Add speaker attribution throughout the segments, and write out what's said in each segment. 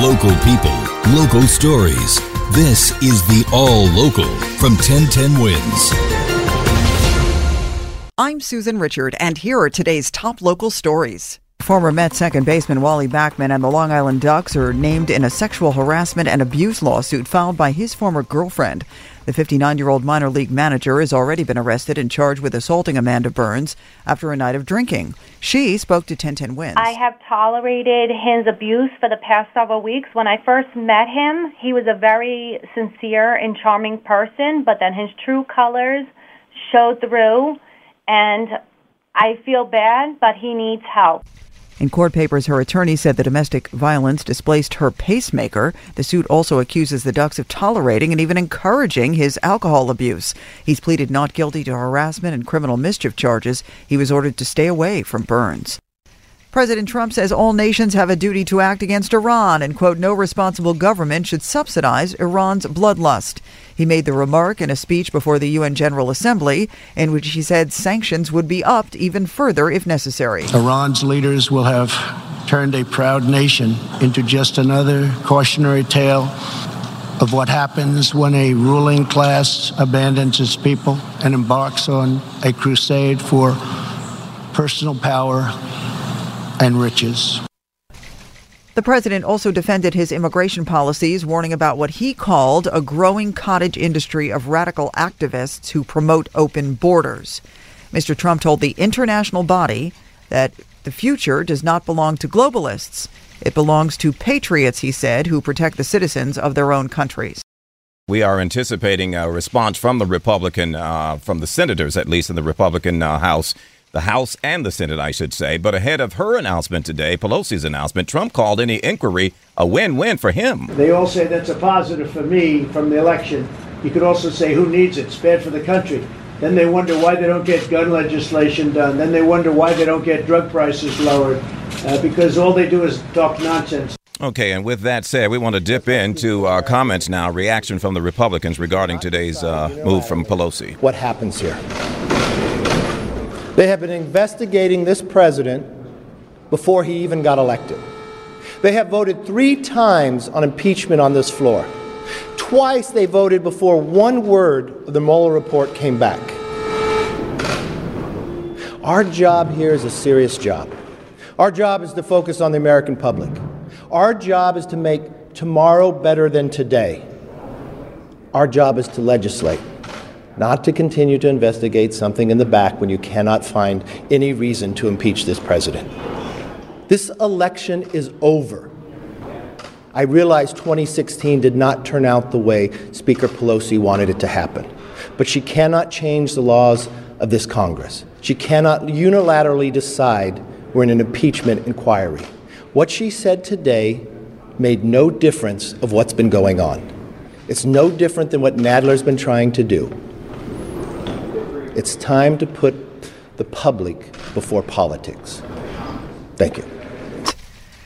Speaker 1: Local people, local stories. This is the All Local from 1010 Wins.
Speaker 2: I'm Susan Richard, and here are today's top local stories. Former Mets second baseman Wally Backman and the Long Island Ducks are named in a sexual harassment and abuse lawsuit filed by his former girlfriend. The 59 year old minor league manager has already been arrested and charged with assaulting Amanda Burns after a night of drinking. She spoke to 1010 Wins.
Speaker 3: I have tolerated his abuse for the past several weeks. When I first met him, he was a very sincere and charming person, but then his true colors showed through, and I feel bad, but he needs help.
Speaker 2: In court papers, her attorney said the domestic violence displaced her pacemaker. The suit also accuses the Ducks of tolerating and even encouraging his alcohol abuse. He's pleaded not guilty to harassment and criminal mischief charges. He was ordered to stay away from Burns. President Trump says all nations have a duty to act against Iran and, quote, no responsible government should subsidize Iran's bloodlust. He made the remark in a speech before the UN General Assembly in which he said sanctions would be upped even further if necessary.
Speaker 4: Iran's leaders will have turned a proud nation into just another cautionary tale of what happens when a ruling class abandons its people and embarks on a crusade for personal power and riches.
Speaker 2: The president also defended his immigration policies, warning about what he called a growing cottage industry of radical activists who promote open borders. Mr. Trump told the international body that the future does not belong to globalists. It belongs to patriots, he said, who protect the citizens of their own countries.
Speaker 5: We are anticipating a response from the Republican, uh, from the senators, at least in the Republican uh, House, the House and the Senate, I should say. But ahead of her announcement today, Pelosi's announcement, Trump called any inquiry a win win for him.
Speaker 6: They all say that's a positive for me from the election. You could also say, who needs it? It's bad for the country. Then they wonder why they don't get gun legislation done. Then they wonder why they don't get drug prices lowered, uh, because all they do is talk nonsense.
Speaker 5: Okay, and with that said, we want to dip into our comments now, reaction from the Republicans regarding today's uh, move from Pelosi.
Speaker 7: What happens here? They have been investigating this president before he even got elected. They have voted three times on impeachment on this floor. Twice they voted before one word of the Mueller report came back. Our job here is a serious job. Our job is to focus on the American public. Our job is to make tomorrow better than today. Our job is to legislate, not to continue to investigate something in the back when you cannot find any reason to impeach this president. This election is over. I realize 2016 did not turn out the way Speaker Pelosi wanted it to happen, but she cannot change the laws of this Congress. She cannot unilaterally decide we're in an impeachment inquiry. What she said today made no difference of what's been going on. It's no different than what Nadler's been trying to do. It's time to put the public before politics. Thank you.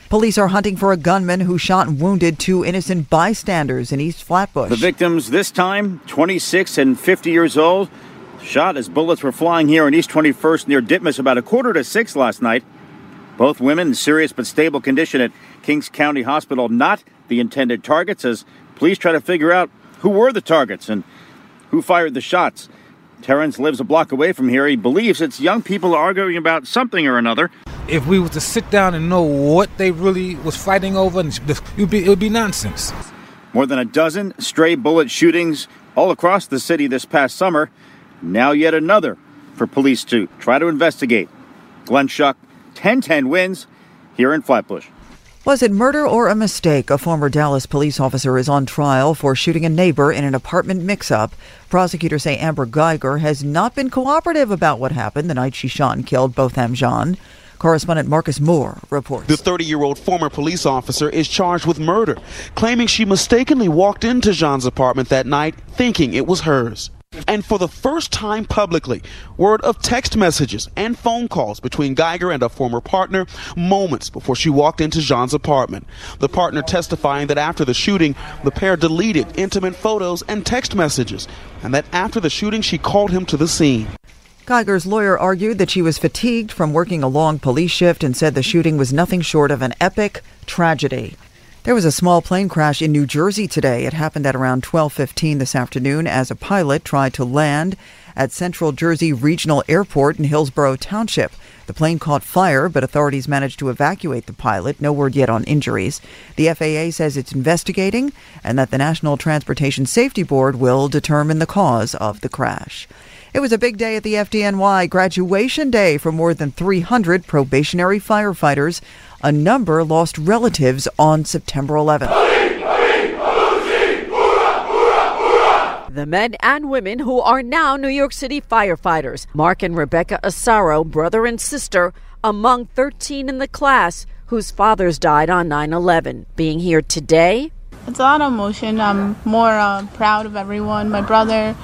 Speaker 2: Police are hunting for a gunman who shot and wounded two innocent bystanders in East Flatbush.
Speaker 8: The victims this time, 26 and 50 years old, shot as bullets were flying here on East 21st near Ditmas about a quarter to six last night. Both women in serious but stable condition at Kings County Hospital, not the intended targets, as police try to figure out who were the targets and who fired the shots. Terrence lives a block away from here. He believes it's young people arguing about something or another.
Speaker 9: If we were to sit down and know what they really was fighting over, it would be, it would be nonsense.
Speaker 8: More than a dozen stray bullet shootings all across the city this past summer. Now yet another for police to try to investigate. Glenn Schuck, 10-10 wins here in Flatbush.
Speaker 2: Was it murder or a mistake? A former Dallas police officer is on trial for shooting a neighbor in an apartment mix up. Prosecutors say Amber Guyger has not been cooperative about what happened the night she shot and killed Botham Jean. Correspondent Marcus Moore reports.
Speaker 10: The 30 year old former police officer is charged with murder, claiming she mistakenly walked into Jean's apartment that night thinking it was hers. And for the first time publicly, word of text messages and phone calls between Guyger and a former partner moments before she walked into Jean's apartment. The partner testifying that after the shooting, the pair deleted intimate photos and text messages, and that after the shooting, she called him to the scene.
Speaker 2: Guyger's lawyer argued that she was fatigued from working a long police shift and said the shooting was nothing short of an epic tragedy. There was a small plane crash in New Jersey today. It happened at around 12:15 this afternoon as a pilot tried to land at Central Jersey Regional Airport in Hillsborough Township. The plane caught fire, but authorities managed to evacuate the pilot. No word yet on injuries. The FAA says it's investigating and that the National Transportation Safety Board will determine the cause of the crash. It was a big day at the FDNY, graduation day for more than 300 probationary firefighters. A number lost relatives on September 11th.
Speaker 11: The men and women who are now New York City firefighters, Mark and Rebecca Asaro, brother and sister, among 13 in the class whose fathers died on 9 11. Being here today,
Speaker 12: it's a lot of emotion. I'm more uh, proud of everyone. My brother,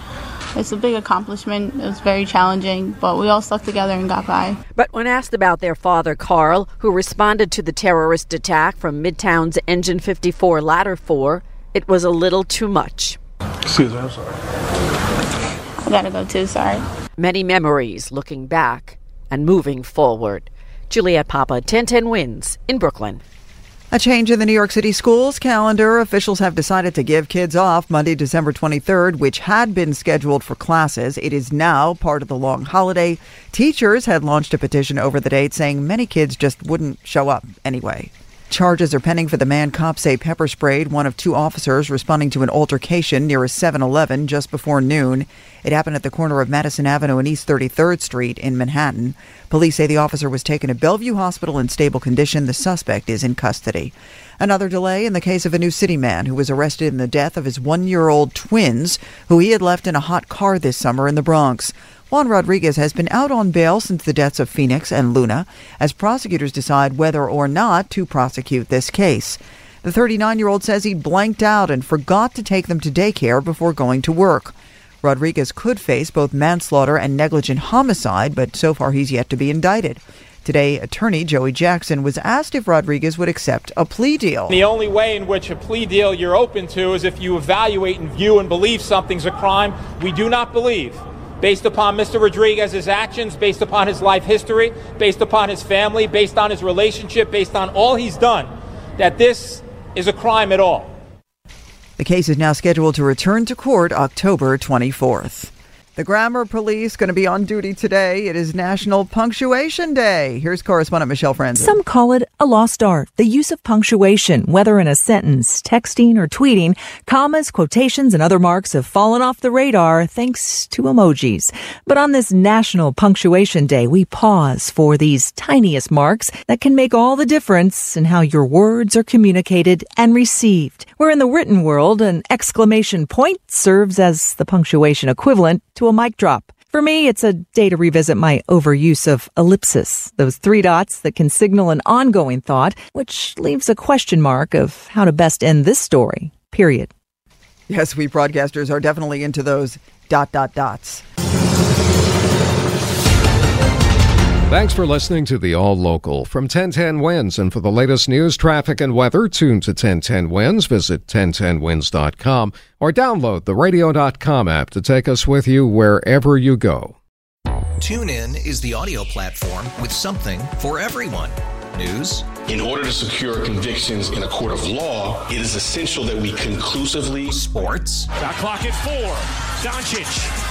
Speaker 12: it's a big accomplishment. It was very challenging, but we all stuck together and got by.
Speaker 11: But when asked about their father, Carl, who responded to the terrorist attack from Midtown's Engine 54 Ladder 4, it was a little too much.
Speaker 12: Excuse me, I'm sorry. I gotta go too, sorry.
Speaker 11: Many memories looking back and moving forward. Juliet Papa, 1010 wins in Brooklyn.
Speaker 2: A change in the New York City schools calendar. Officials have decided to give kids off Monday, December 23rd, which had been scheduled for classes. It is now part of the long holiday. Teachers had launched a petition over the date saying many kids just wouldn't show up anyway. Charges are pending for the man cops say pepper sprayed one of two officers responding to an altercation near a 7 Eleven just before noon. It happened at the corner of Madison Avenue and East 33rd Street in Manhattan. Police say the officer was taken to Bellevue Hospital in stable condition. The suspect is in custody. Another delay in the case of a New City man who was arrested in the death of his one year old twins, who he had left in a hot car this summer in the Bronx. Juan Rodriguez has been out on bail since the deaths of Phoenix and Luna as prosecutors decide whether or not to prosecute this case. The 39 year old says he blanked out and forgot to take them to daycare before going to work. Rodriguez could face both manslaughter and negligent homicide, but so far he's yet to be indicted. Today, attorney Joey Jackson was asked if Rodriguez would accept a plea deal.
Speaker 13: The only way in which a plea deal you're open to is if you evaluate and view and believe something's a crime. We do not believe based upon Mr. Rodriguez's actions, based upon his life history, based upon his family, based on his relationship, based on all he's done, that this is a crime at all.
Speaker 2: The case is now scheduled to return to court October 24th. The grammar police going to be on duty today. It is National Punctuation Day. Here's correspondent Michelle Franzen.
Speaker 14: Some call it a lost art. The use of punctuation, whether in a sentence, texting, or tweeting, commas, quotations, and other marks have fallen off the radar thanks to emojis. But on this National Punctuation Day, we pause for these tiniest marks that can make all the difference in how your words are communicated and received. Where in the written world, an exclamation point serves as the punctuation equivalent to a mic drop. For me, it's a day to revisit my overuse of ellipsis, those three dots that can signal an ongoing thought, which leaves a question mark of how to best end this story. Period.
Speaker 2: Yes, we broadcasters are definitely into those dot dot dots.
Speaker 15: Thanks for listening to the All Local from 1010 Wins. And for the latest news, traffic, and weather, tune to 1010 Wins. Visit 1010wins.com or download the radio.com app to take us with you wherever you go.
Speaker 16: TuneIn is the audio platform with something for everyone. News.
Speaker 17: In order to secure convictions in a court of law, it is essential that we conclusively.
Speaker 16: Sports.
Speaker 18: Shot clock at four. Doncic.